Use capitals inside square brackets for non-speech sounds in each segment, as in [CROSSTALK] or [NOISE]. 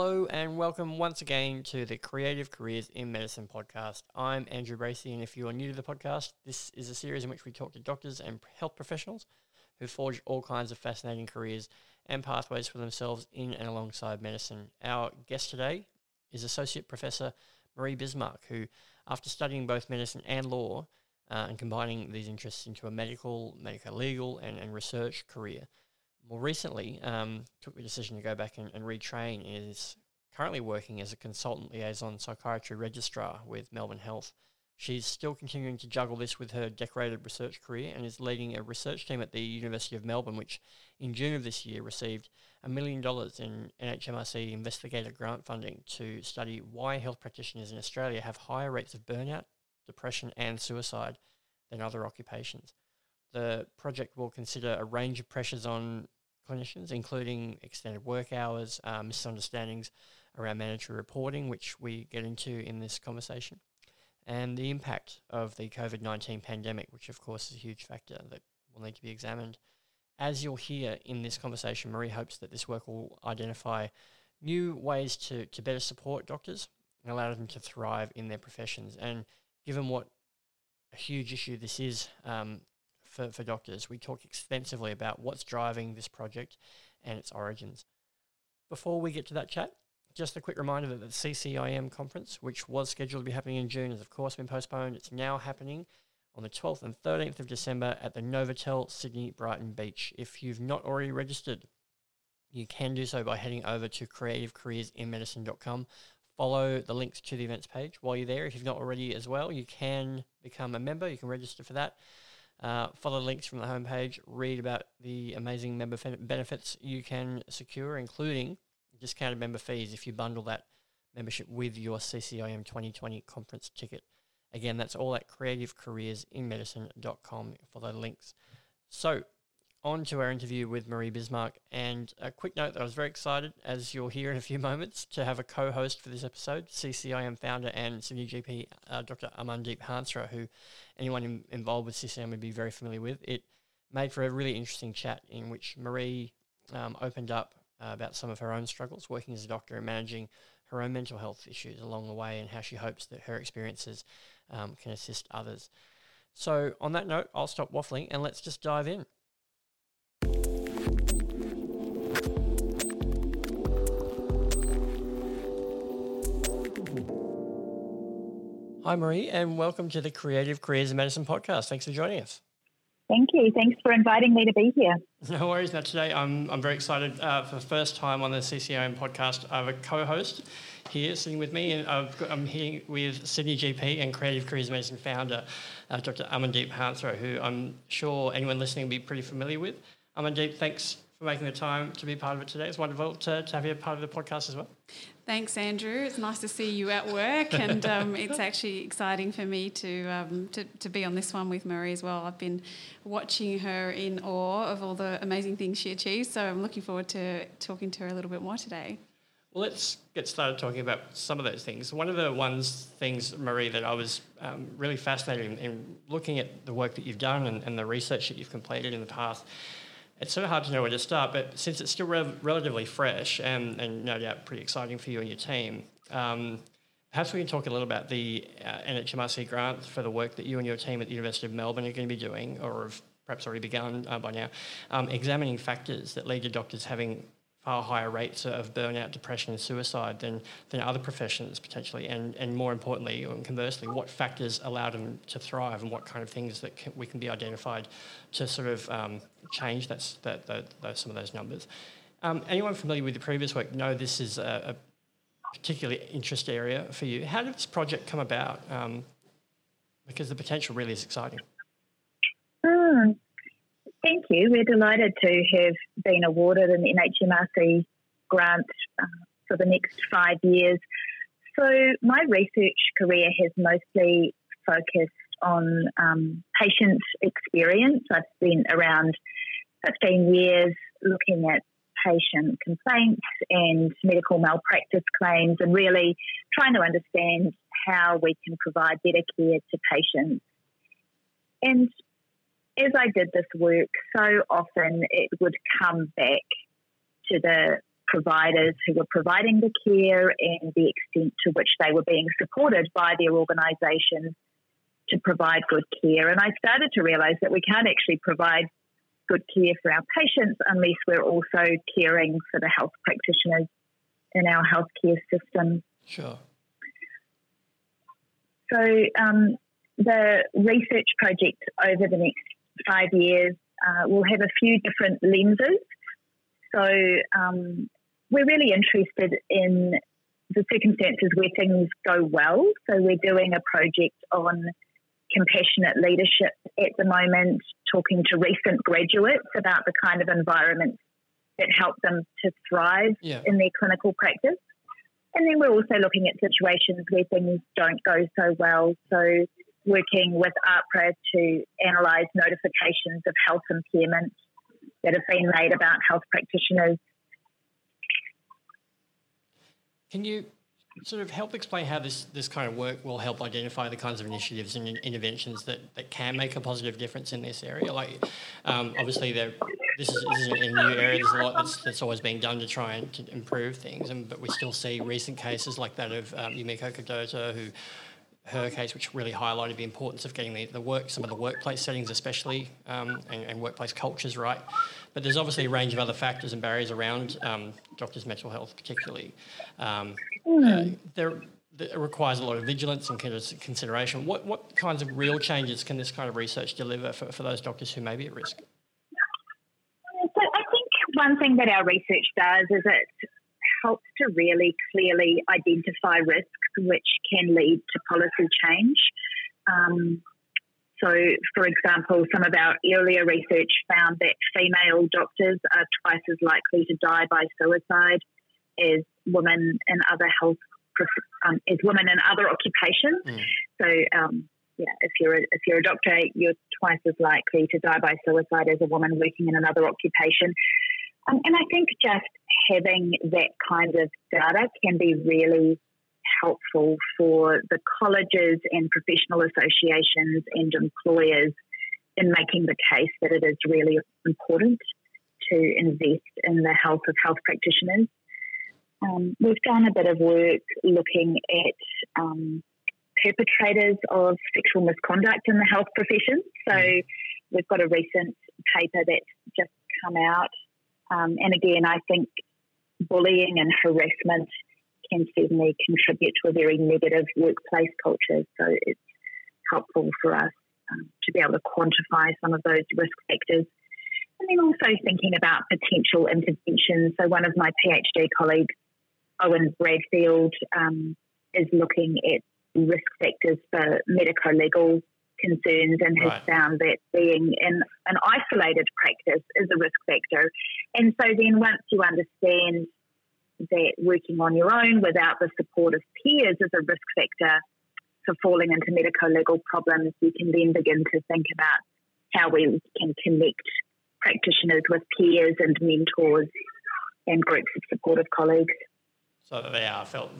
Hello and welcome once again to the Creative Careers in Medicine podcast. I'm Andrew Bracey, and if you are new to the podcast, this is a series in which we talk to doctors and health professionals who forge all kinds of fascinating careers and pathways for themselves in and alongside medicine. Our guest today is Associate Professor Marie Bismark, who, after studying both medicine and law uh, and combining these interests into a medical, medical legal, and, and research career, more recently um, took the decision to go back and, and retrain. Is currently working as a consultant liaison psychiatry registrar with Melbourne Health. She's still continuing to juggle this with her decorated research career and is leading a research team at the University of Melbourne, which in June of this year received a million dollars in NHMRC investigator grant funding to study why health practitioners in Australia have higher rates of burnout, depression, and suicide than other occupations. The project will consider a range of pressures on clinicians, including extended work hours, uh, misunderstandings around mandatory reporting, which we get into in this conversation, and the impact of the COVID 19 pandemic, which of course is a huge factor that will need to be examined. As you'll hear in this conversation, Marie hopes that this work will identify new ways to, to better support doctors and allow them to thrive in their professions. And given what a huge issue this is um, for, for doctors, we talk extensively about what's driving this project and its origins. Before we get to that chat, just a quick reminder that the CCIM conference, which was scheduled to be happening in June, has of course been postponed. It's now happening on the 12th and 13th of December at the Novotel Sydney Brighton Beach. If you've not already registered, you can do so by heading over to creativecareersinmedicine.com. Follow the links to the events page while you're there. If you've not already as well, you can become a member. You can register for that. Uh, follow links from the homepage, read about the amazing member benefits you can secure, including discounted member fees if you bundle that membership with your CCIM 2020 conference ticket. Again, that's all at creativecareersinmedicine.com for the links. So, on to our interview with Marie Bismark. And a quick note that I was very excited, as you'll hear in a few [LAUGHS] moments, to have a co host for this episode, CCIM founder and Sydney GP, uh, Dr. Amandeep Hansra, who anyone in, involved with CCIM would be very familiar with. It made for a really interesting chat in which Marie um, opened up uh, about some of her own struggles working as a doctor and managing her own mental health issues along the way and how she hopes that her experiences um, can assist others. So, on that note, I'll stop waffling and let's just dive in. Hi, Marie, and welcome to the Creative Careers in Medicine podcast. Thanks for joining us. Thank you. Thanks for inviting me to be here. No worries. Now, today I'm, I'm very excited uh, for the first time on the CCIM podcast. I have a co host here sitting with me, and i am here with Sydney GP and Creative Careers Medicine founder, uh, Dr. Amandeep Hansra, who I'm sure anyone listening will be pretty familiar with. Amandeep, thanks for making the time to be part of it today. It's wonderful to, to have you a part of the podcast as well. Thanks, Andrew. It's nice to see you at work, and um, [LAUGHS] it's actually exciting for me to, um, to, to be on this one with Marie as well. I've been watching her in awe of all the amazing things she achieves, so I'm looking forward to talking to her a little bit more today. Well, let's get started talking about some of those things. One of the ones things, Marie, that I was um, really fascinated in, in, looking at the work that you've done and, and the research that you've completed in the past it's of hard to know where to start, but since it's still re- relatively fresh and, and no doubt pretty exciting for you and your team, um, perhaps we can talk a little about the uh, NHMRC grant for the work that you and your team at the University of Melbourne are going to be doing, or have perhaps already begun uh, by now, um, examining factors that lead to doctors having far higher rates of burnout, depression, and suicide than, than other professions potentially, and, and more importantly, and conversely, what factors allow them to thrive, and what kind of things that can, we can be identified to sort of um, change that, that, that, those, some of those numbers. Um, anyone familiar with the previous work know this is a, a particularly interest area for you. How did this project come about? Um, because the potential really is exciting. Thank you. We're delighted to have been awarded an NHMRC grant uh, for the next five years. So, my research career has mostly focused on um, patient experience. I've been around 15 years looking at patient complaints and medical malpractice claims and really trying to understand how we can provide better care to patients. And as I did this work, so often it would come back to the providers who were providing the care and the extent to which they were being supported by their organisations to provide good care. And I started to realise that we can't actually provide good care for our patients unless we're also caring for the health practitioners in our healthcare system. Sure. So um, the research project over the next five years uh, will have a few different lenses. So um, we're really interested in the circumstances where things go well. So we're doing a project on compassionate leadership at the moment, talking to recent graduates about the kind of environments that help them to thrive yeah. in their clinical practice. And then we're also looking at situations where things don't go so well. So working with AHPRA to analyse notifications of health impairment that have been made about health practitioners. Can you sort of help explain how this, this kind of work will help identify the kinds of initiatives and interventions that, that can make a positive difference in this area? Like, um, obviously, there, this, is, this isn't a new area. There's a lot that's, that's always being done to try and to improve things, and but we still see recent cases like that of um, Yumiko Kadota, who her case, which really highlighted the importance of getting the, the work, some of the workplace settings, especially, um, and, and, workplace cultures right. But there's obviously a range of other factors and barriers around um, doctors' mental health, particularly. Um, mm. uh, there, it requires a lot of vigilance and consideration. What, what kinds of real changes can this kind of research deliver for, for those doctors who may be at risk? So I think one thing that our research does is it helps to really clearly identify risks which can lead to policy change. Um, so, for example, some of our earlier research found that female doctors are twice as likely to die by suicide as women in other health um, as women in other occupations. Mm. So, um, yeah, if you're a, if you're a doctor, you're twice as likely to die by suicide as a woman working in another occupation. Um, and I think just having that kind of data can be really helpful for the colleges and professional associations and employers in making the case that it is really important to invest in the health of health practitioners. Um, we've done a bit of work looking at um, perpetrators of sexual misconduct in the health profession. So mm. we've got a recent paper that's just come out. Um, and again, I think bullying and harassment can certainly contribute to a very negative workplace culture. So it's helpful for us um, to be able to quantify some of those risk factors. And then also thinking about potential interventions. So one of my PhD colleagues, Owen Bradfield, um, is looking at risk factors for medico legal concerns and has right. found that being in an isolated practice is a risk factor. And so then once you understand that working on your own without the support of peers is a risk factor for falling into medico legal problems, you can then begin to think about how we can connect practitioners with peers and mentors and groups of supportive colleagues so that they are felt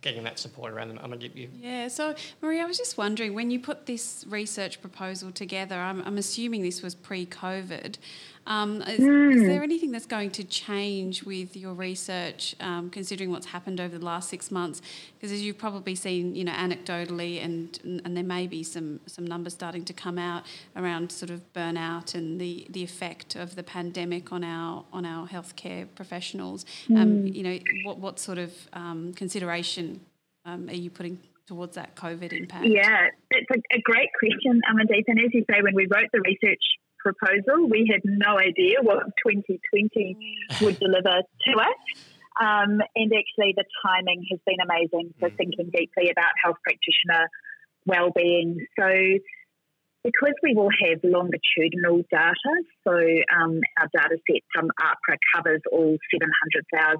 getting that support around them. I'm going to you. Yeah. So Marie, I was just wondering when you put this research proposal together. I'm, I'm assuming this was pre-COVID. Um, is, mm. is, hmm. there anything that's going to change with your research, um, considering what's happened over the last six months? Because as you've probably seen, you know, anecdotally, and and there may be some some numbers starting to come out around sort of burnout and the, the effect of the pandemic on our on our healthcare professionals. Mm. Um, hmm. you know, what what sort of um, consideration um, are you putting towards that COVID impact? Yeah, it's a, a great question, Amandeep. And as you say, when we wrote the research proposal. We had no idea what 2020 would deliver to us. Um, and actually, the timing has been amazing for thinking deeply about health practitioner well-being. So, because we will have longitudinal data, so um, our data set from AHPRA covers all 700,000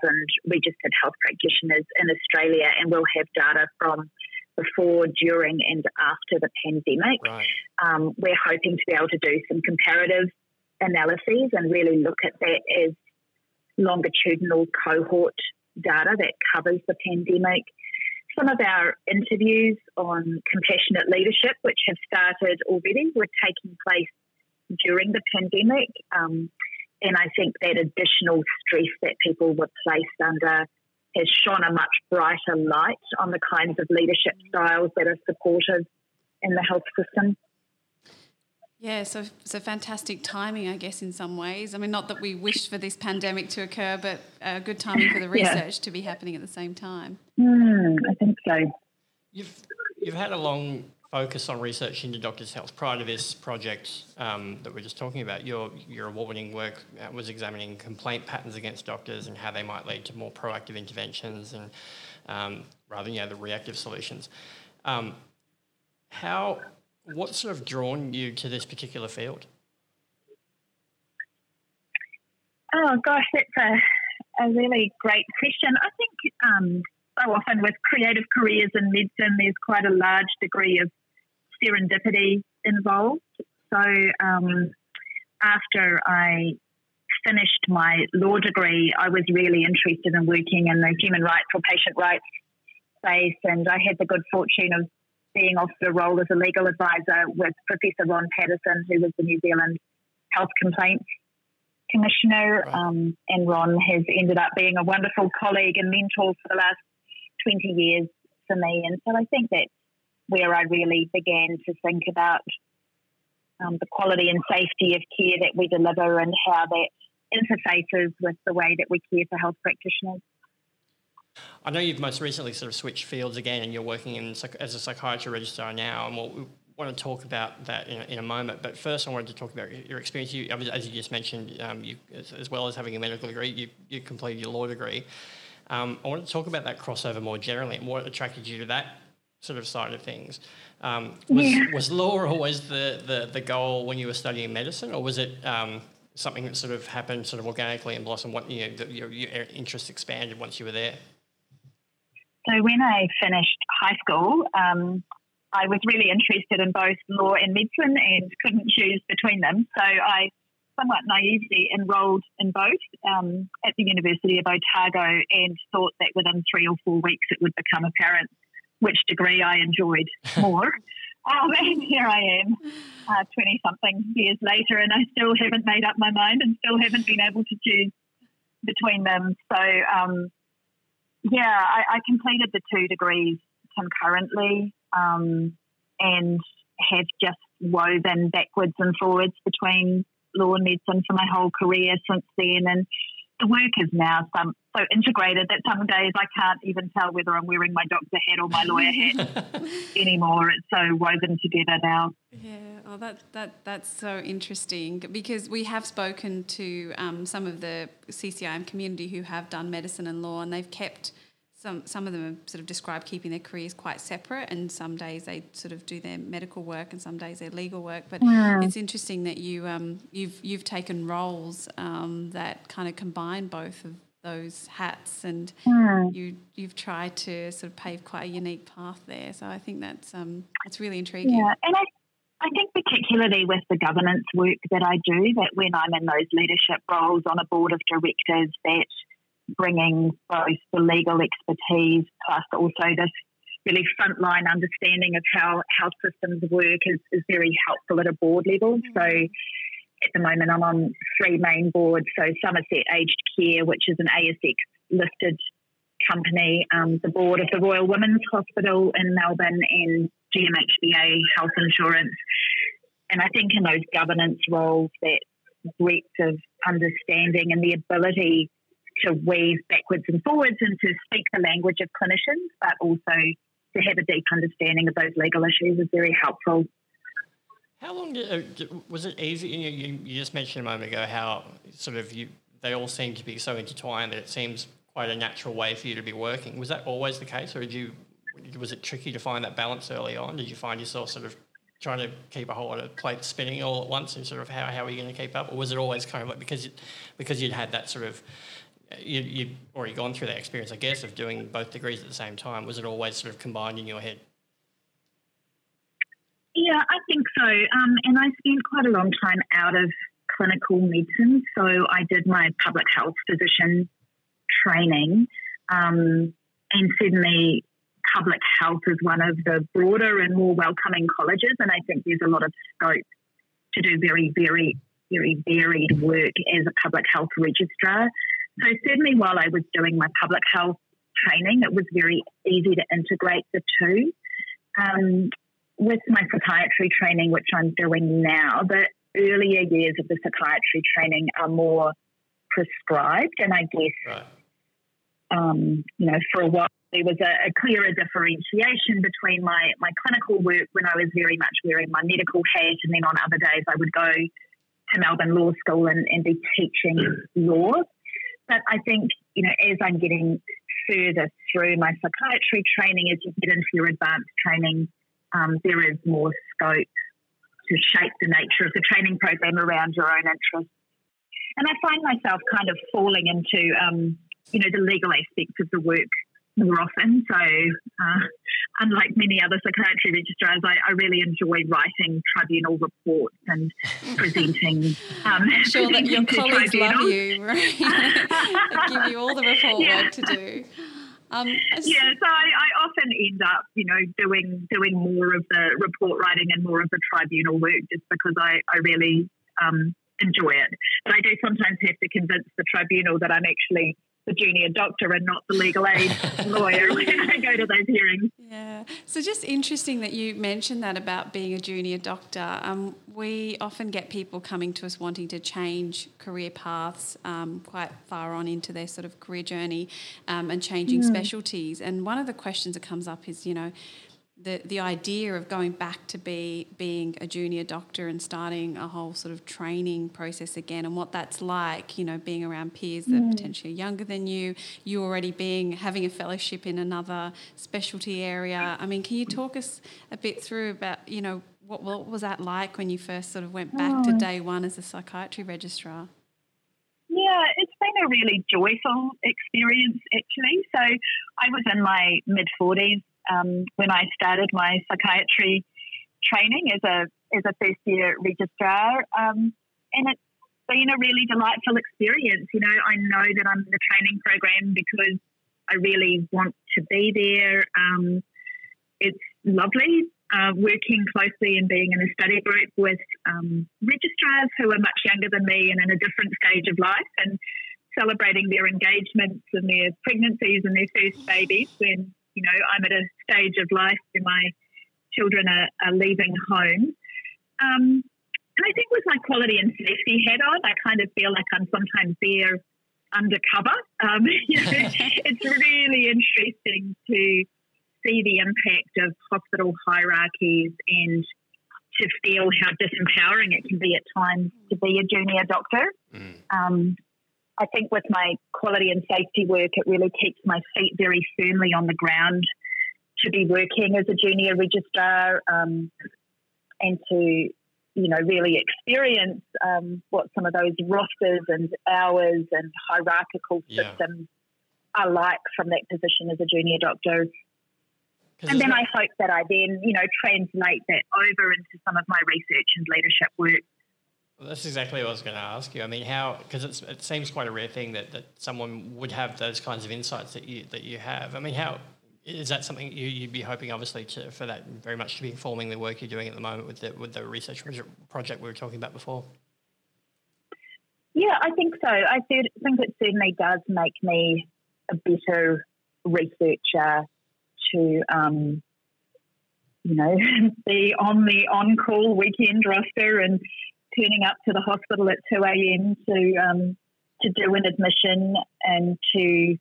registered health practitioners in Australia, and we'll have data from before, during, and after the pandemic. Right. Um, we're hoping to be able to do some comparative analyses and really look at that as longitudinal cohort data that covers the pandemic. Some of our interviews on compassionate leadership, which have started already, were taking place during the pandemic. Um, and I think that additional stress that people were placed under has shone a much brighter light on the kinds of leadership styles that are supported in the health system. Yeah, so so fantastic timing, I guess, in some ways. I mean, not that we wished for this pandemic to occur, but uh, good timing for the [LAUGHS] research yeah. to be happening at the same time. Mm, I think so. You've you've had a long focus on research into doctors' health prior to this project um, that we're just talking about. Your your award-winning work uh, was examining complaint patterns against doctors and how they might lead to more proactive interventions and um, rather than you know, the reactive solutions. Um, how what sort of drawn you to this particular field? Oh gosh, that's a, a really great question. I think um, so often with creative careers in medicine, there's quite a large degree of serendipity involved. So um, after I finished my law degree, I was really interested in working in the human rights or patient rights space, and I had the good fortune of being offered a role as a legal advisor with Professor Ron Paterson, who was the New Zealand Health Complaints Commissioner. Right. Um, and Ron has ended up being a wonderful colleague and mentor for the last 20 years for me. And so I think that's where I really began to think about um, the quality and safety of care that we deliver and how that interfaces with the way that we care for health practitioners. I know you've most recently sort of switched fields again, and you're working in as a psychiatry registrar now, and we'll, we want to talk about that in a, in a, moment. But first, I wanted to talk about your experience. You, as you just mentioned, um, you, as, well as having a medical degree, you, you completed your law degree. Um, I want to talk about that crossover more generally and what attracted you to that sort of side of things. Um, was, yeah. was law always the, the, the goal when you were studying medicine, or was it um, something that sort of happened sort of organically and blossomed? What you know, your, your interest expanded once you were there? So when I finished high school, um, I was really interested in both law and medicine and couldn't choose between them. So I somewhat naively enrolled in both um, at the University of Otago and thought that within three or four weeks it would become apparent which degree I enjoyed [LAUGHS] more. um, [LAUGHS] and here I am, 20 uh, something years later, and I still haven't made up my mind and still haven't been able to choose between them. So, um, yeah, I, I, completed the two degrees concurrently um, and have just woven backwards and forwards between law and medicine for my whole career since then. And the work is now some, so integrated that some days I can't even tell whether I'm wearing my doctor hat or my lawyer hat [LAUGHS] anymore. It's so woven together now. Yeah, oh, that, that, that's so interesting because we have spoken to um, some of the CCIM community who have done medicine and law and they've kept – some some of them have sort of described keeping their careers quite separate, and some days they sort of do their medical work, and some days their legal work. But mm. it's interesting that you um, you've you've taken roles um, that kind of combine both of those hats, and mm. you you've tried to sort of pave quite a unique path there. So I think that's um, that's really intriguing. Yeah, and I. I think particularly with the governance work that I do, that when I'm in those leadership roles on a board of directors, that bringing both the legal expertise plus also this really frontline understanding of how health systems work is, is very helpful at a board level. Mm-hmm. So at the moment, I'm on three main boards. So Somerset Aged Care, which is an ASX listed company, um, the board of the Royal Women's Hospital in Melbourne, and GMHBA Health Insurance. And I think in those governance roles, that breadth of understanding and the ability to weave backwards and forwards and to speak the language of clinicians, but also to have a deep understanding of those legal issues is very helpful. How long did, uh, was it easy? You, you, just mentioned a moment ago how sort of you they all seem to be so intertwined that it seems quite a natural way for you to be working. Was that always the case, or did you was it tricky to find that balance early on? Did you find yourself sort of trying to keep a whole lot of plates spinning all at once, and sort of how how are you going to keep up, or was it always kind of like because because you'd had that sort of you, you'd already gone through that experience, I guess, of doing both degrees at the same time. Was it always sort of combined in your head? Yeah, I think so. Um, and I spent quite a long time out of clinical medicine. So I did my public health physician training. Um, and certainly, public health is one of the broader and more welcoming colleges. And I think there's a lot of scope to do very, very very varied work as a public health registrar. So certainly while I was doing my public health training, it was very easy to integrate the two. Um, with my psychiatry training, which I'm doing now, the earlier years of the psychiatry training are more prescribed, and I guess, right. um, you know, for a while there was a, a, clearer differentiation between my my clinical work when I was very much wearing my medical hat, and then on other days I would go to Melbourne Law School and, and be teaching law. But I think, you know, as I'm getting further through my psychiatry training, as you get into your advanced training, um, there is more scope to shape the nature of the training program around your own interests. And I find myself kind of falling into, um, you know, the legal aspects of the work more often. So, uh, unlike many other psychiatry registrars, I, I, really enjoy writing tribunal reports and [LAUGHS] presenting. Um, I'm sure that your colleagues love you, right? [LAUGHS] give you all the report yeah. work to do. [LAUGHS] Um, yeah, so I, I, often end up, you know, doing doing more of the report writing and more of the tribunal work just because I, I really um, enjoy it. But I do sometimes have to convince the tribunal that I'm actually the junior doctor and not the legal aid [LAUGHS] lawyer when I go to those hearings. Yeah. So just interesting that you mentioned that about being a junior doctor. Um, we often get people coming to us wanting to change career paths um, quite far on into their sort of career journey um, and changing mm. specialties. And one of the questions that comes up is, you know, the the idea of going back to be being a junior doctor and starting a whole sort of training process again and what that's like you know being around peers that mm. potentially are younger than you you already being having a fellowship in another specialty area i mean can you talk us a bit through about you know what, what was that like when you first sort of went back oh. to day one as a psychiatry registrar yeah, it's been a really joyful experience actually. So I was in my mid 40s um, when I started my psychiatry training as a as a first year registrar, um, and it's been a really delightful experience. You know, I know that I'm in the training program because I really want to be there. Um, it's lovely uh, working closely and being in a study group with um, registrars who are much younger than me and in a different stage of life and celebrating their engagements and their pregnancies and their first babies when you know, I'm at a stage of life where my children are, are leaving home. Um, and I think with my quality and safety head on, I kind of feel like I'm sometimes there undercover. Um, [LAUGHS] you know, [LAUGHS] it's really interesting to see the impact of hospital hierarchies and to feel how disempowering it can be at times to be a junior doctor. Mm. Um, I think with my quality and safety work, it really keeps my feet very firmly on the ground to be working as a junior registrar um, and to, you know, really experience um, what some of those rosters and hours and hierarchical yeah. systems are like from that position as a junior doctor. And then I hope that I then, you know, translate that over into some of my research and leadership work well, that's exactly what I was going to ask you. I mean, how because it seems quite a rare thing that, that someone would have those kinds of insights that you that you have. I mean, how is that something you, you'd be hoping, obviously, to, for that very much to be informing the work you're doing at the moment with the with the research project we were talking about before? Yeah, I think so. I think it certainly does make me a better researcher to, um, you know, [LAUGHS] be on the on-call weekend roster and turning up to the hospital at 2 a.m. to um, to do an admission and to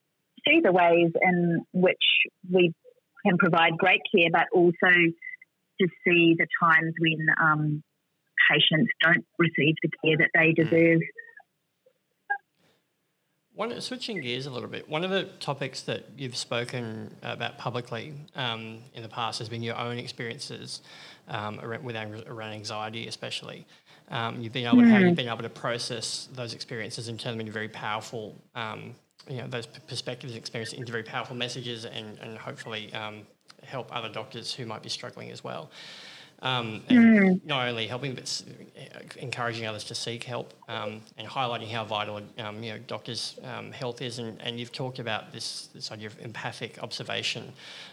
see the ways in which we can provide great care, but also to see the times when um, patients don't receive the care that they deserve. One, switching gears a little bit, one of the topics that you've spoken about publicly um, in the past has been your own experiences um, around, with around anxiety, especially. Um, you've been able to, how you've hmm. been able to process those experiences and turn them into very powerful, um, you know, those perspectives and experiences into very powerful messages and, and hopefully um, help other doctors who might be struggling as well. Um, mm. Not only helping, but encouraging others to seek help um, and highlighting how vital um, you know doctors' um, health is. And, and you've talked about this this idea of empathic observation.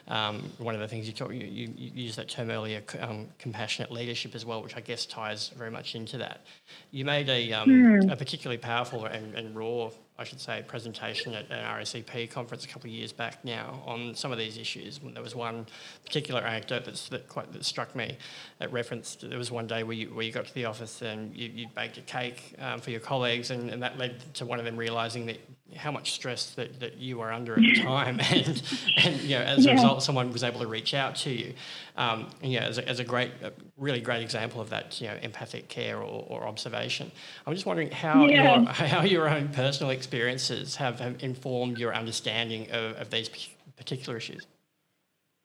Um, one of the things you, talk, you, you, you used that term earlier, um, compassionate leadership as well, which I guess ties very much into that. You made a, mm. a particularly powerful and, and raw I should say, presentation at an RACP conference a couple of years back now on some of these issues. There was one particular anecdote that quite that struck me. It referenced there was one day where you, where you got to the office and you, you baked a cake um, for your colleagues, and, and that led to one of them realising that how much stress that, that you were under at the [LAUGHS] time, [LAUGHS] and and you know as yeah. a result, someone was able to reach out to you. Um, and, yeah, as a, as a great, a really great example of that, you know, empathic care or, or observation. I'm just wondering how yeah. your [LAUGHS] how your own personal experiences have, have informed your understanding of, of these particular issues.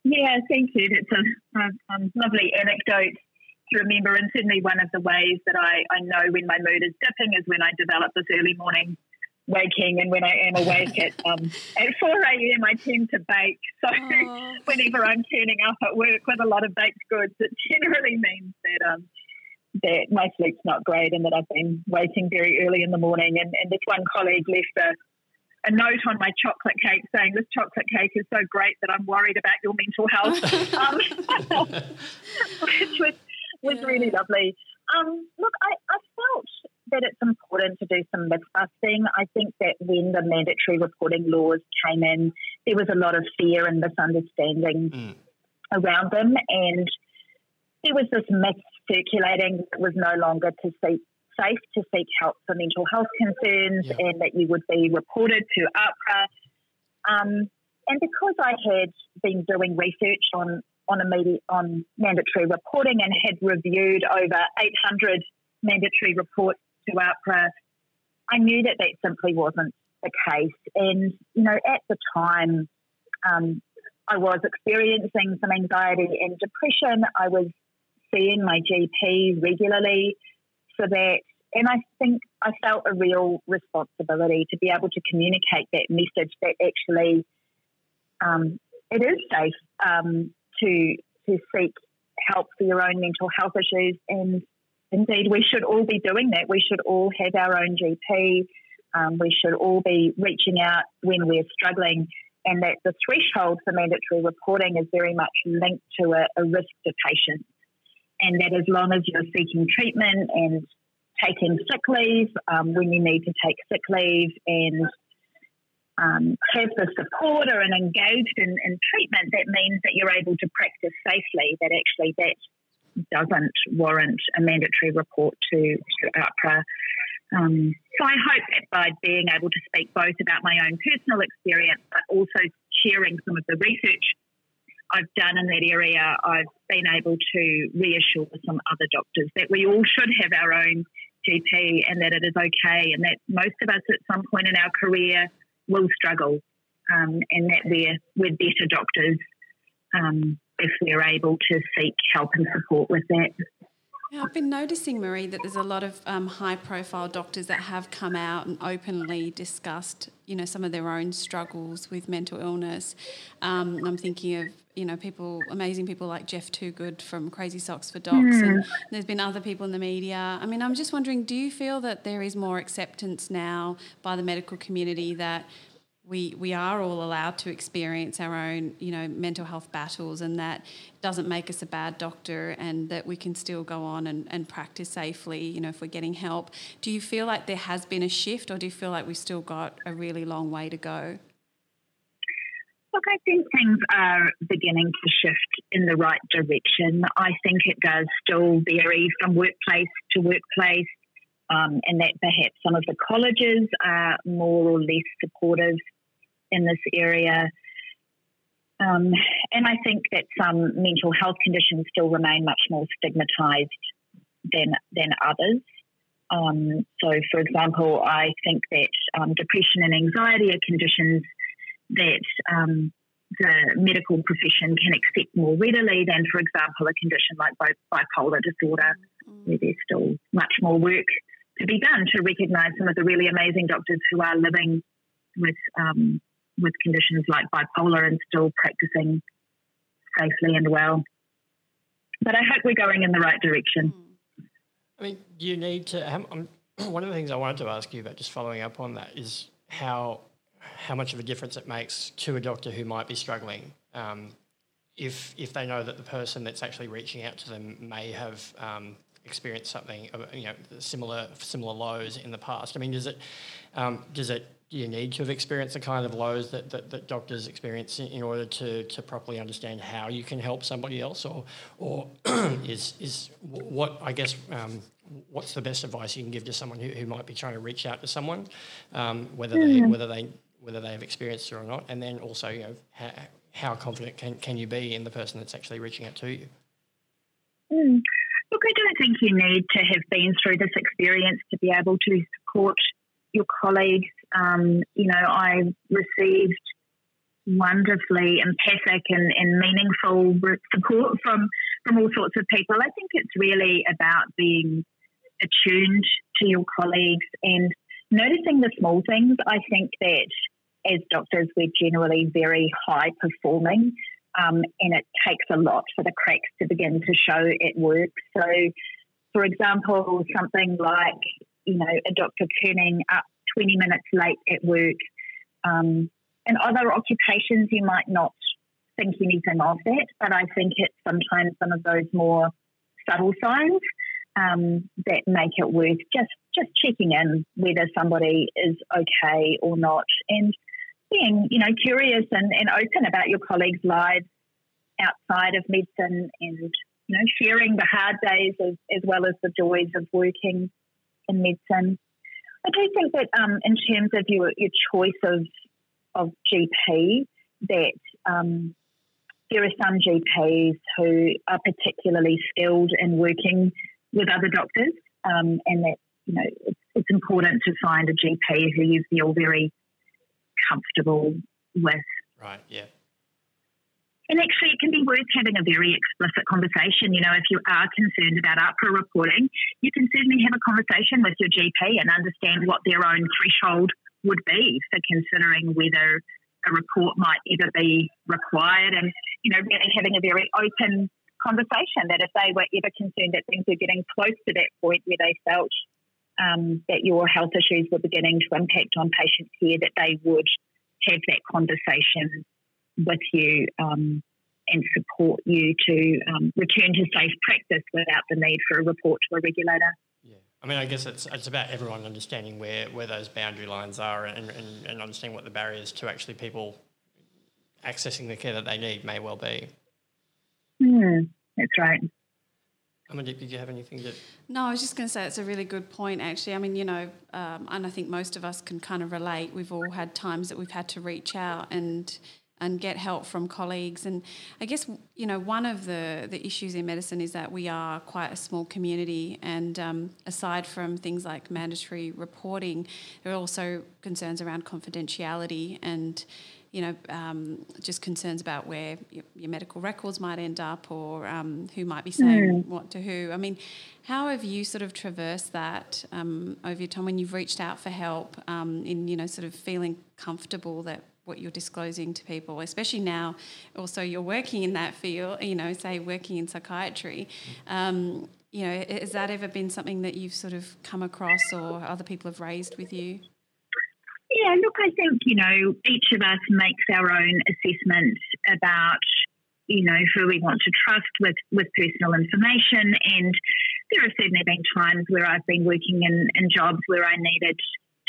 Yeah, thank you. That's a, a, a lovely anecdote to remember, and certainly one of the ways that I, I know when my mood is dipping is when I develop this early morning waking and when I am awake at [LAUGHS] um, at 4 a.m. I tend to bake. [LAUGHS] So whenever I'm turning up at work with a lot of baked goods, it [LAUGHS] generally means that um, that my sleep's not great and that I've been waking very early in the morning. And, and this one colleague left a, a note on my chocolate cake saying, This chocolate cake is so great that I'm worried about your mental health, um, which was, was yeah. really lovely. Um, look, I, I felt that it's important to do some myth busting. I think that when the mandatory reporting laws came in, there was a lot of fear and misunderstanding mm. around them, and there was this myth circulating that was no longer to seek safe to seek help for mental health concerns, yeah. and that you would be reported to AHPRA. Um, and because I had been doing research on on, immediate, on mandatory reporting and had reviewed over 800 mandatory reports to AHPRA, I knew that that simply wasn't the case. And, you know, at the time, um, I was experiencing some anxiety and depression. I was seeing my GP regularly for that. And I think I felt a real responsibility to be able to communicate that message that actually um, it is safe um, to to seek help for your own mental health issues and Indeed, we should all be doing that. We should all have our own GP. Um, we should all be reaching out when we're struggling, and that the threshold for mandatory reporting is very much linked to a, a risk to patients. And that as long as you're seeking treatment and taking sick leave um, when you need to take sick leave and um, have the support or and engaged in, in treatment, that means that you're able to practice safely, that actually that doesn't warrant a mandatory report to, to AHPRA. Um, so I hope that by being able to speak both about my own personal experience, but also sharing some of the research I've done in that area, I've been able to reassure some other doctors that we all should have our own GP and that it is okay, and that most of us at some point in our career will struggle, um, and that we're we're better doctors um, if we're able to seek help and support with that. Yeah, I've been noticing, Marie, that there's a lot of um, high-profile doctors that have come out and openly discussed, you know, some of their own struggles with mental illness. Um, I'm thinking of, you know, people, amazing people like Geoff Toogood from Crazy Socks for Docs, mm. and there's been other people in the media. I mean, I'm just wondering, do you feel that there is more acceptance now by the medical community that we we are all allowed to experience our own you know mental health battles and that doesn't make us a bad doctor and that we can still go on and, and practice safely you know if we're getting help do you feel like there has been a shift or do you feel like we've still got a really long way to go Look, I think things are beginning to shift in the right direction. I think it does still vary from workplace to workplace, um, and that perhaps some of the colleges are more or less supportive in this area. Um, and I think that some mental health conditions still remain much more stigmatized than, than others. Um, so, for example, I think that um, depression and anxiety are conditions that um, the medical profession can accept more readily than, for example, a condition like bipolar disorder, mm. where there's still much more work to be done to recognise some of the really amazing doctors who are living with um, with conditions like bipolar and still practicing safely and well. but I hope we're going in the right direction. I mean, you need to. Um, [CLEARS THROAT] one of the things I wanted to ask you about, just following up on that, is how how much of a difference it makes to a doctor who might be struggling um, if if they know that the person that's actually reaching out to them may have um, experienced something, you know, similar similar lows in the past. I mean, does it um, does it do you need to have experienced the kind of lows that, that, that, doctors experience in order to, to properly understand how you can help somebody else or or [CLEARS THROAT] is is what I guess um, what's the best advice you can give to someone who, who might be trying to reach out to someone um, whether mm. they whether they whether they have experienced it or not and then also you know how, how confident can, can you be in the person that's actually reaching out to you mm. look I don't think you need to have been through this experience to be able to support your colleagues. Um, you know, I received wonderfully empathic and, and meaningful support from from all sorts of people. I think it's really about being attuned to your colleagues and noticing the small things. I think that as doctors, we're generally very high performing, um, and it takes a lot for the cracks to begin to show at work. So, for example, something like you know, a doctor turning up 20 minutes late at work. Um, in other occupations, you might not think anything of that, but I think it's sometimes some of those more subtle signs um, that make it worth just just checking in whether somebody is okay or not, and being you know curious and, and open about your colleagues' lives outside of medicine, and you know sharing the hard days as, as well as the joys of working in medicine. I do think that um, in terms of your, your choice of of GP, that um, there are some GPs who are particularly skilled in working with other doctors, um, and that you know it's, it's, important to find a GP who you feel very comfortable with. Right. Yeah. And actually, it can be worth having a very explicit conversation. You know, if you are concerned about AHPRA reporting, you can certainly have a conversation with your GP and understand what their own threshold would be for considering whether a report might ever be required. And, you know, really having a very open conversation that if they were ever concerned that things were getting close to that point where they felt um, that your health issues were beginning to impact on patient care, that they would have that conversation with you um, and support you to um, return to safe practice without the need for a report to a regulator. Yeah, I mean, I guess it's it's about everyone understanding where, where those boundary lines are and, and, and understanding what the barriers to actually people accessing the care that they need may well be. Mm, that's right. Amandeep, did you have anything to? No, I was just going to say it's a really good point, actually. I mean, you know, um, and I think most of us can kind of relate. We've all had times that we've had to reach out and and get help from colleagues. And I guess you know one of the the issues in medicine is that we are quite a small community, and um, aside from things like mandatory reporting, there are also concerns around confidentiality and. You know, um, just concerns about where your, your, medical records might end up, or um, who might be saying mm. what to who. I mean, how have you sort of traversed that um, over your time when you've reached out for help um, in you know sort of feeling comfortable that what you're disclosing to people, especially now. Also, you're working in that field. You know, say working in psychiatry. Um, you know, has that ever been something that you've sort of come across, or other people have raised with you? Yeah, look, I think you know each of us makes our own assessment about you know who we want to trust with with personal information, and there have certainly been times where I've been working in, in jobs where I needed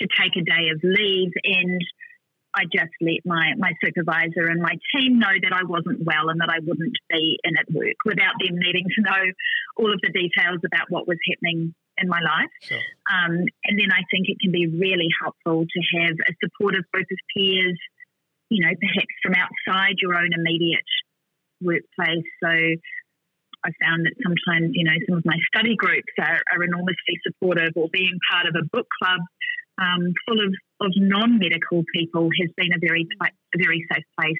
to take a day of leave and I just let my, my supervisor and my team know that I wasn't well and that I wouldn't be in at work without them needing to know all of the details about what was happening in my life. Sure. Um, and then I think it can be really helpful to have a supportive group of peers, you know, perhaps from outside your own immediate workplace. So I found that sometimes, you know, some of my study groups are, are enormously supportive or being part of a book club um, full of, of non medical people has been a very a very safe place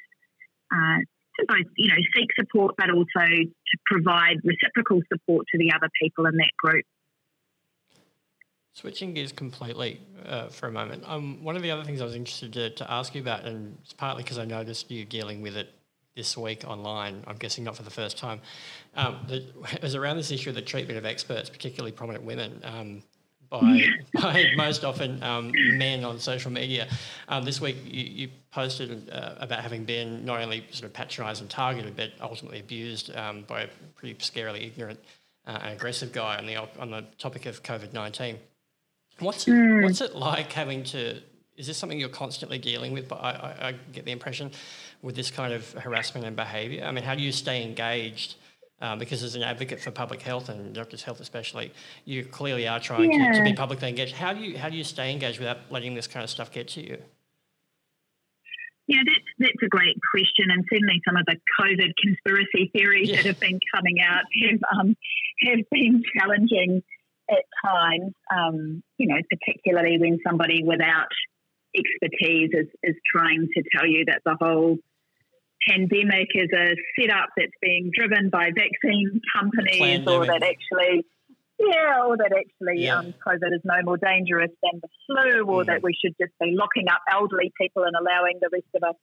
uh, to both you know seek support, but also to provide reciprocal support to the other people in that group. Switching gears completely uh, for a moment, um, one of the other things I was interested to, to ask you about, and it's partly because I noticed you dealing with it this week online. I'm guessing not for the first time. Um, the, [LAUGHS] it was around this issue of the treatment of experts, particularly prominent women. Um, by, [LAUGHS] by most often um, men on social media. Um, this week, you, you posted uh, about having been not only sort of patronised and targeted, but ultimately abused um, by a pretty scarily ignorant uh, and aggressive guy on the on the topic of COVID nineteen. What's it, mm. what's it like having to? Is this something you're constantly dealing with? But I, I, I get the impression with this kind of harassment and behaviour. I mean, how do you stay engaged? Um, because as an advocate for public health and doctors' health especially, you clearly are trying yeah. to, to, be publicly engaged. How do you how do you stay engaged without letting this kind of stuff get to you? Yeah, that's that's a great question, and certainly some of the COVID conspiracy theories yeah. that have been coming out have um, have been challenging at times. Um, you know, particularly when somebody without expertise is, is trying to tell you that the whole pandemic is a setup that's being driven by vaccine companies or that actually yeah, or that actually yeah. um, COVID is no more dangerous than the flu, or mm. that we should just be locking up elderly people and allowing the rest of us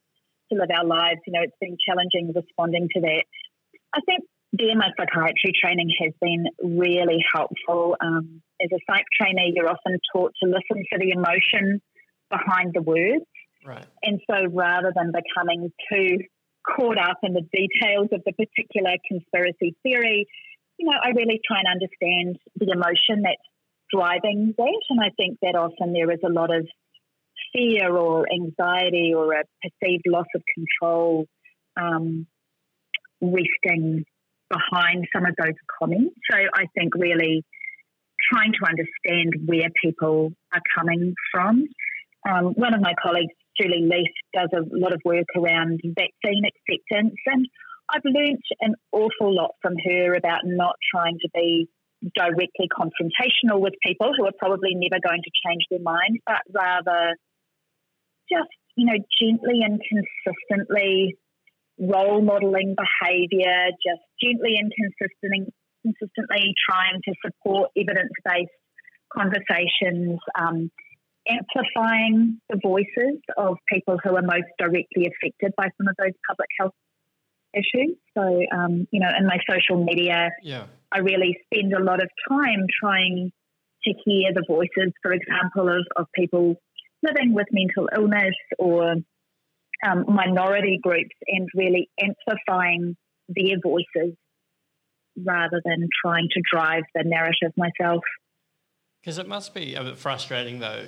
to live our lives. You know, it's been challenging responding to that. I think DMO psychiatry training has been really helpful. Um, as a psych trainee, you're often taught to listen for the emotion behind the words. Right. And so rather than becoming too caught up in the details of the particular conspiracy theory, you know, I really try and understand the emotion that's driving that. And I think that often there is a lot of fear or anxiety or a perceived loss of control um, resting behind some of those comments. So I think really trying to understand where people are coming from. Um, one of my colleagues, Julie Leask, does a lot of work around vaccine acceptance, and I've learnt an awful lot from her about not trying to be directly confrontational with people who are probably never going to change their mind, but rather just, you know, gently and consistently role modeling behaviour, just gently and consistently, consistently trying to support evidence based conversations, um, amplifying the voices of people who are most directly affected by some of those public health issues. So, um, you know, in my social media, yeah. I really spend a lot of time trying to hear the voices, for example, of, of people living with mental illness or um, minority groups and really amplifying their voices rather than trying to drive the narrative myself. Because it must be a bit frustrating, though,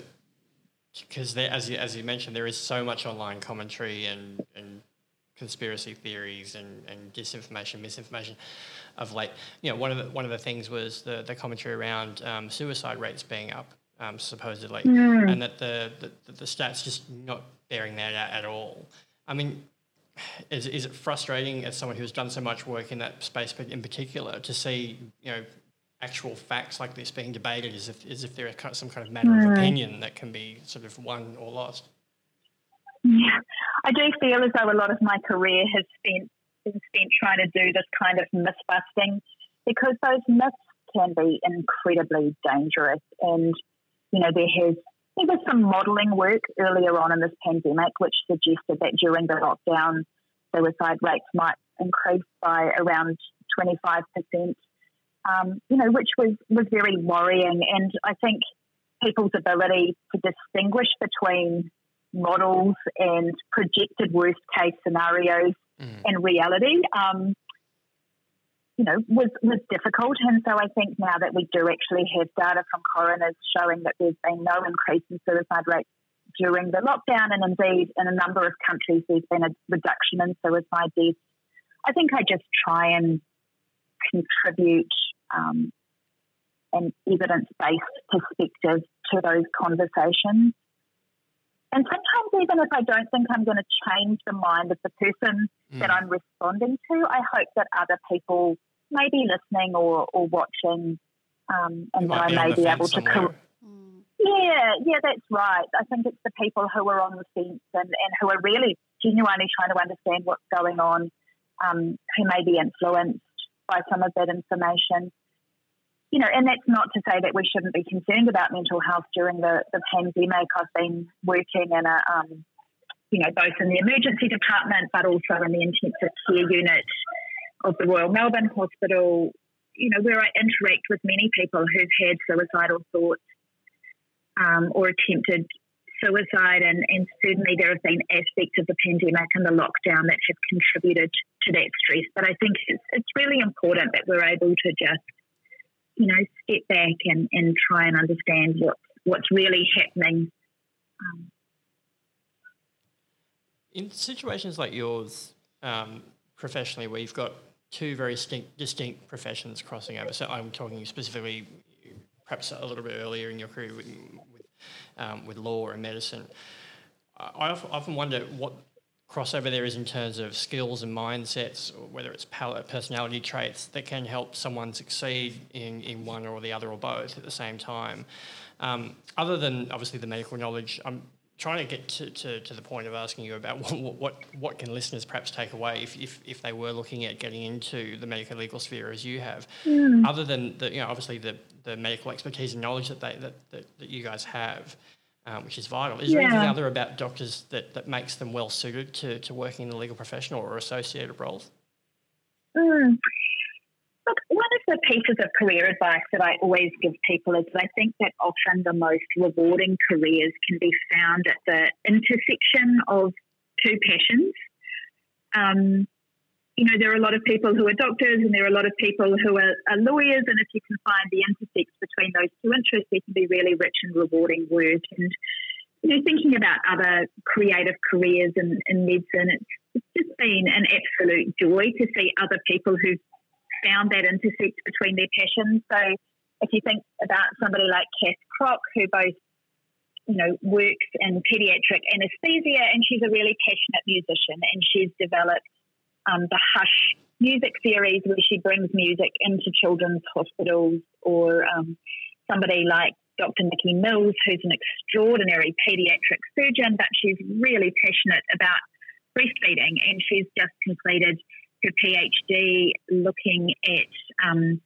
because as you, as you mentioned, there is so much online commentary and, and conspiracy theories and, and disinformation, misinformation of late. You know, one of the one of the things was the, the commentary around um, suicide rates being up, um, supposedly, mm. and that the, the the stats just not bearing that out at all. I mean, is is it frustrating as someone who's done so much work in that space, but in particular, to see you know actual facts like this being debated as if as if there is some kind of matter mm. of opinion that can be sort of won or lost. Yeah, I do feel as though a lot of my career has spent been spent trying to do this kind of myth busting because those myths can be incredibly dangerous. And you know, there has there was some modelling work earlier on in this pandemic which suggested that during the lockdown, suicide rates might increase by around twenty five percent. Um, you know, which was was very worrying. And I think people's ability to distinguish between models and projected worst case scenarios mm. and reality, um, you know, was, was difficult. And so I think now that we do actually have data from coroners showing that there's been no increase in suicide rates during the lockdown, and indeed in a number of countries there's been a reduction in suicide deaths. I think I just try and contribute um, an evidence based perspective to those conversations. And sometimes, even if I don't think I'm going to change the mind of the person mm. that I'm responding to, I hope that other people may be listening or, or watching um, and that I may be able to. Co- mm. yeah, yeah, that's right. I think it's the people who are on the fence and, and who are really genuinely trying to understand what's going on, um, who may be influenced by some of that information you know, and that's not to say that we shouldn't be concerned about mental health during the, the pandemic. I've been working in a um, you know, both in the emergency department but also in the intensive care unit of the Royal Melbourne Hospital, you know, where I interact with many people who've had suicidal thoughts um, or attempted suicide, and, and certainly there have been aspects of the pandemic and the lockdown that have contributed to that stress. But I think it's, it's really important that we're able to just, you know, step back and, and try and understand what, what's really happening. Um, in situations like yours, um, professionally, where you've got two very distinct, distinct professions crossing over. So I'm talking specifically, perhaps a little bit earlier in your career um, with law and medicine. I often wonder what crossover there is in terms of skills and mindsets, or whether it's personality traits that can help someone succeed in, in one or the other or both at the same time. Um, other than obviously the medical knowledge, I'm trying to get to, to, to, the point of asking you about [LAUGHS] what, what, what can listeners perhaps take away if, if, if they were looking at getting into the medical legal sphere as you have, mm. other than the, you know, obviously the, the medical expertise and knowledge that, they, that, that, that you guys have, um, which is vital. Is yeah. there anything other about doctors that, that makes them well suited to, to working in the legal profession or associated roles? Mm. Look, one the pieces of career advice that I always give people is that I think that often the most rewarding careers can be found at the intersection of two passions. Um, you know, there are a lot of people who are doctors and there are a lot of people who are, are, lawyers, and if you can find the intersect between those two interests, it can be really rich and rewarding work. And you know, thinking about other creative careers in, in medicine, it's, it's just been an absolute joy to see other people who've found that intersect between their passions. So if you think about somebody like Cath Crock, who both you know works in pediatric anesthesia, and she's a really passionate musician, and she's developed um, the Hush music series where she brings music into children's hospitals, or um, somebody like Dr. Nikki Mills, who's an extraordinary pediatric surgeon, but she's really passionate about breastfeeding, and she's just completed her PhD looking at um,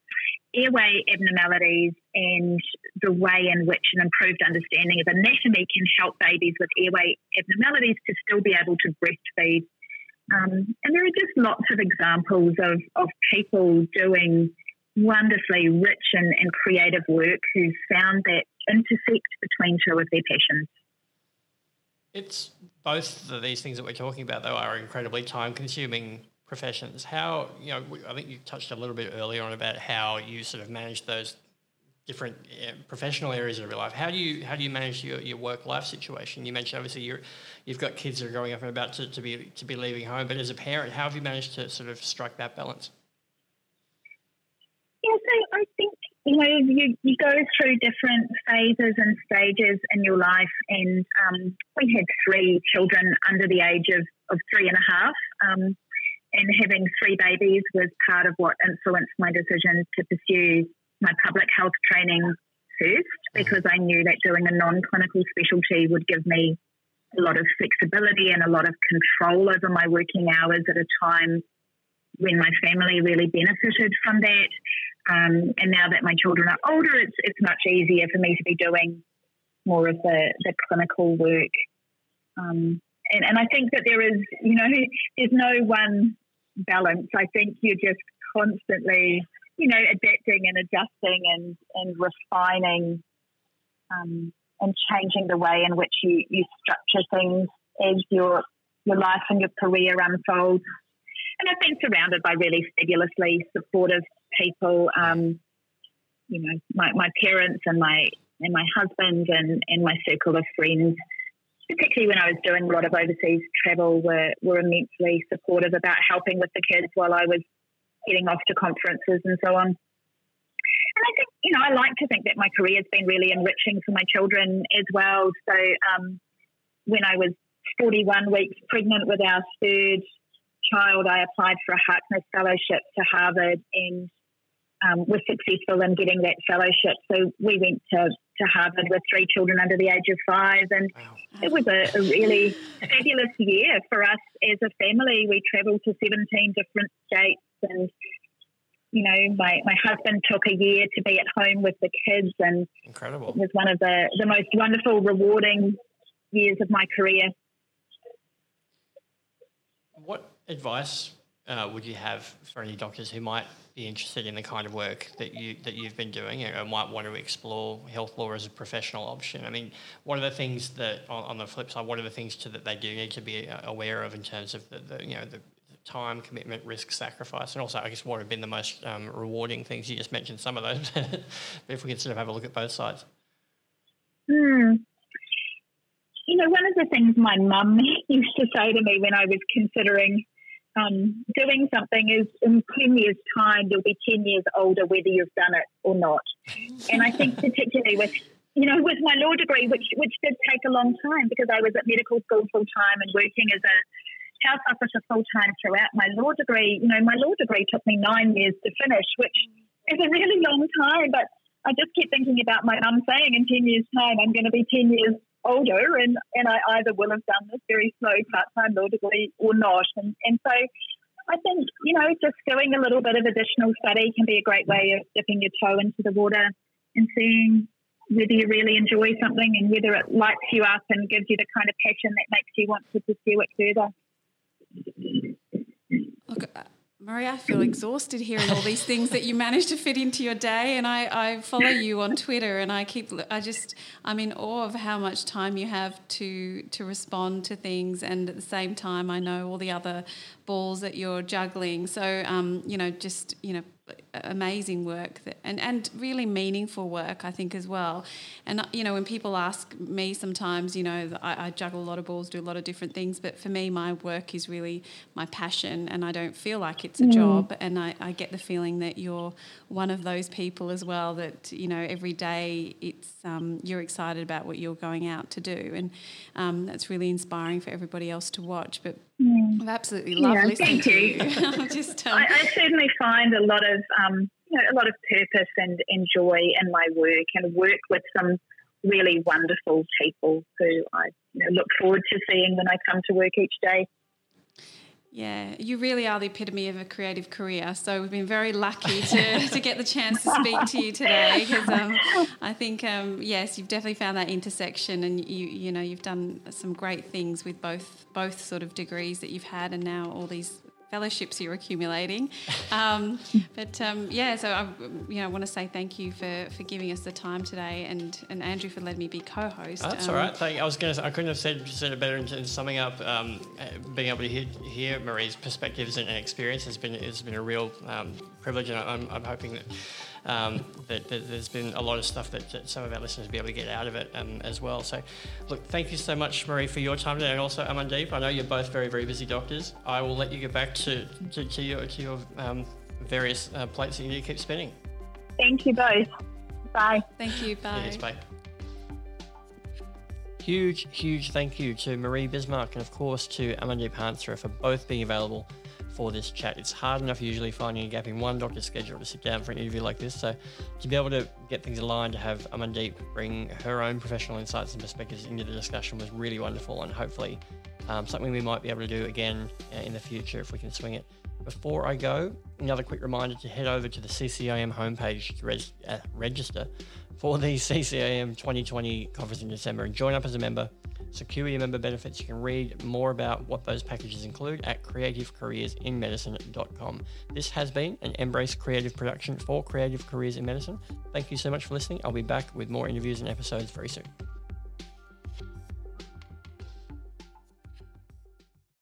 airway abnormalities and the way in which an improved understanding of anatomy can help babies with airway abnormalities to still be able to breastfeed. Um, and there are just lots of examples of, of people doing wonderfully rich and, and creative work who found that intersect between two of their passions. It's both of these things that we're talking about, though, are incredibly time consuming professions. How you know? I think you touched a little bit earlier on about how you sort of manage those different professional areas of your life. How do you how do you manage your, your work life situation? You mentioned obviously you you've got kids that are growing up and about to, to be to be leaving home, but as a parent, how have you managed to sort of strike that balance? Yeah, so I think you know you, you go through different phases and stages in your life, and um, we had three children under the age of, of three and a half. Um, and having three babies was part of what influenced my decision to pursue my public health training first mm-hmm. because I knew that doing a non clinical specialty would give me a lot of flexibility and a lot of control over my working hours at a time when my family really benefited from that. Um, and now that my children are older, it's, it's much easier for me to be doing more of the, the clinical work. Um, and, and I think that there is, you know, there's no one balance. I think you're just constantly, you know, adapting and adjusting and, and refining um, and changing the way in which you, you structure things as your your life and your career unfolds. And I've been surrounded by really fabulously supportive people. Um, you know, my, my parents and my and my husband and, and my circle of friends particularly when I was doing a lot of overseas travel, were, were immensely supportive about helping with the kids while I was heading off to conferences and so on. And I think, you know, I like to think that my career has been really enriching for my children as well. So um, when I was 41 weeks pregnant with our third child, I applied for a Harkness Fellowship to Harvard and um, was successful in getting that fellowship. So we went to, to Harvard with three children under the age of five, and wow. it was a, a, really fabulous year for us as a family. We travelled to 17 different states, and you know, my, my husband took a year to be at home with the kids, and incredible. It was one of the, the most wonderful, rewarding years of my career. What advice uh, would you have for any doctors who might be interested in the kind of work that you that you've been doing and might want to explore health law as a professional option? I mean, what are the things that on, on the flip side? What are the things to, that they do need to be uh, aware of in terms of the, the you know the time, commitment, risk, sacrifice, and also I guess what have been the most um, rewarding things? You just mentioned some of those, [LAUGHS] but if we can sort of have a look at both sides. Hmm. You know, one of the things my mum [LAUGHS] used to say to me when I was considering um, doing something is in 10 years' time, you'll be 10 years older whether you've done it or not. And I think, particularly with you know, with my law degree, which which did take a long time because I was at medical school full time and working as a health officer full time throughout my law degree. You know, my law degree took me nine years to finish, which is a really long time. But I just keep thinking about my mum saying in 10 years' time, I'm going to be 10 years older and, and I either will have done this very slow part time law degree or not. And, and so I think, you know, just doing a little bit of additional study can be a great way of dipping your toe into the water and seeing whether you really enjoy something and whether it lights you up and gives you the kind of passion that makes you want to pursue it further. Maria, I feel exhausted hearing all these things that you managed to fit into your day. And I, I follow you on Twitter, and I keep, I just, I'm in awe of how much time you have to to respond to things, and at the same time, I know all the other balls that you're juggling. So, um, you know, just you know, amazing work that, and, and really meaningful work, I think, as well. And, you know, when people ask me sometimes, you know, I, I, juggle a lot of balls, do a lot of different things, but for me, my work is really my passion and I don't feel like it's a mm. job. And I, I get the feeling that you're one of those people as well that, you know, every day it's, um, you're excited about what you're going out to do. And um, that's really inspiring for everybody else to watch. But Mm. I've absolutely loved yeah, listening to you. [LAUGHS] just, um... I, I, certainly find a lot of um, you know, a lot of purpose and, and joy in my work, and work with some really wonderful people who I you know, look forward to seeing when I come to work each day. Yeah, you really are the epitome of a creative career. So we've been very lucky to, [LAUGHS] to get the chance to speak to you today because um, I think um, yes, you've definitely found that intersection, and you you know you've done some great things with both both sort of degrees that you've had, and now all these fellowships you're accumulating. [LAUGHS] Um, but um, yeah, so I you know want to say thank you for, for giving us the time today, and, and Andrew for letting me be co-host. That's um, all right. Thank, I was going to I couldn't have said, said it better in, in summing up. Um, being able to hear, hear Marie's perspectives and, experience has been has been a real um, privilege, and I'm, I'm hoping that um, that, that, there's been a lot of stuff that, that, some of our listeners will be able to get out of it um, as well. So, look, thank you so much, Marie, for your time today, and also Amandeep. I know you're both very, very busy doctors. I will let you get back to, to, to your, to your um, various uh, plates that you need to keep spinning. Thank you both. Bye. Thank you. Bye. Yes, bye. Huge, huge thank you to Marie Bismark and, of course, to Amandeep Hansra for both being available for this chat. It's hard enough usually finding a gap in one doctor's schedule to sit down for an interview like this. So to be able to get things aligned, to have Amandeep bring her own professional insights and perspectives into the discussion was really wonderful and hopefully um, something we might be able to do again uh, in the future if we can swing it. Before I go, another quick reminder to head over to the CCIM homepage to reg- uh, register for the [LAUGHS] CCIM 2020 conference in December and join up as a member secure your member benefits. You can read more about what those packages include at creativecareersinmedicine.com. This has been an Embrace Creative production for Creative Careers in Medicine. Thank you so much for listening. I'll be back with more interviews and episodes very soon.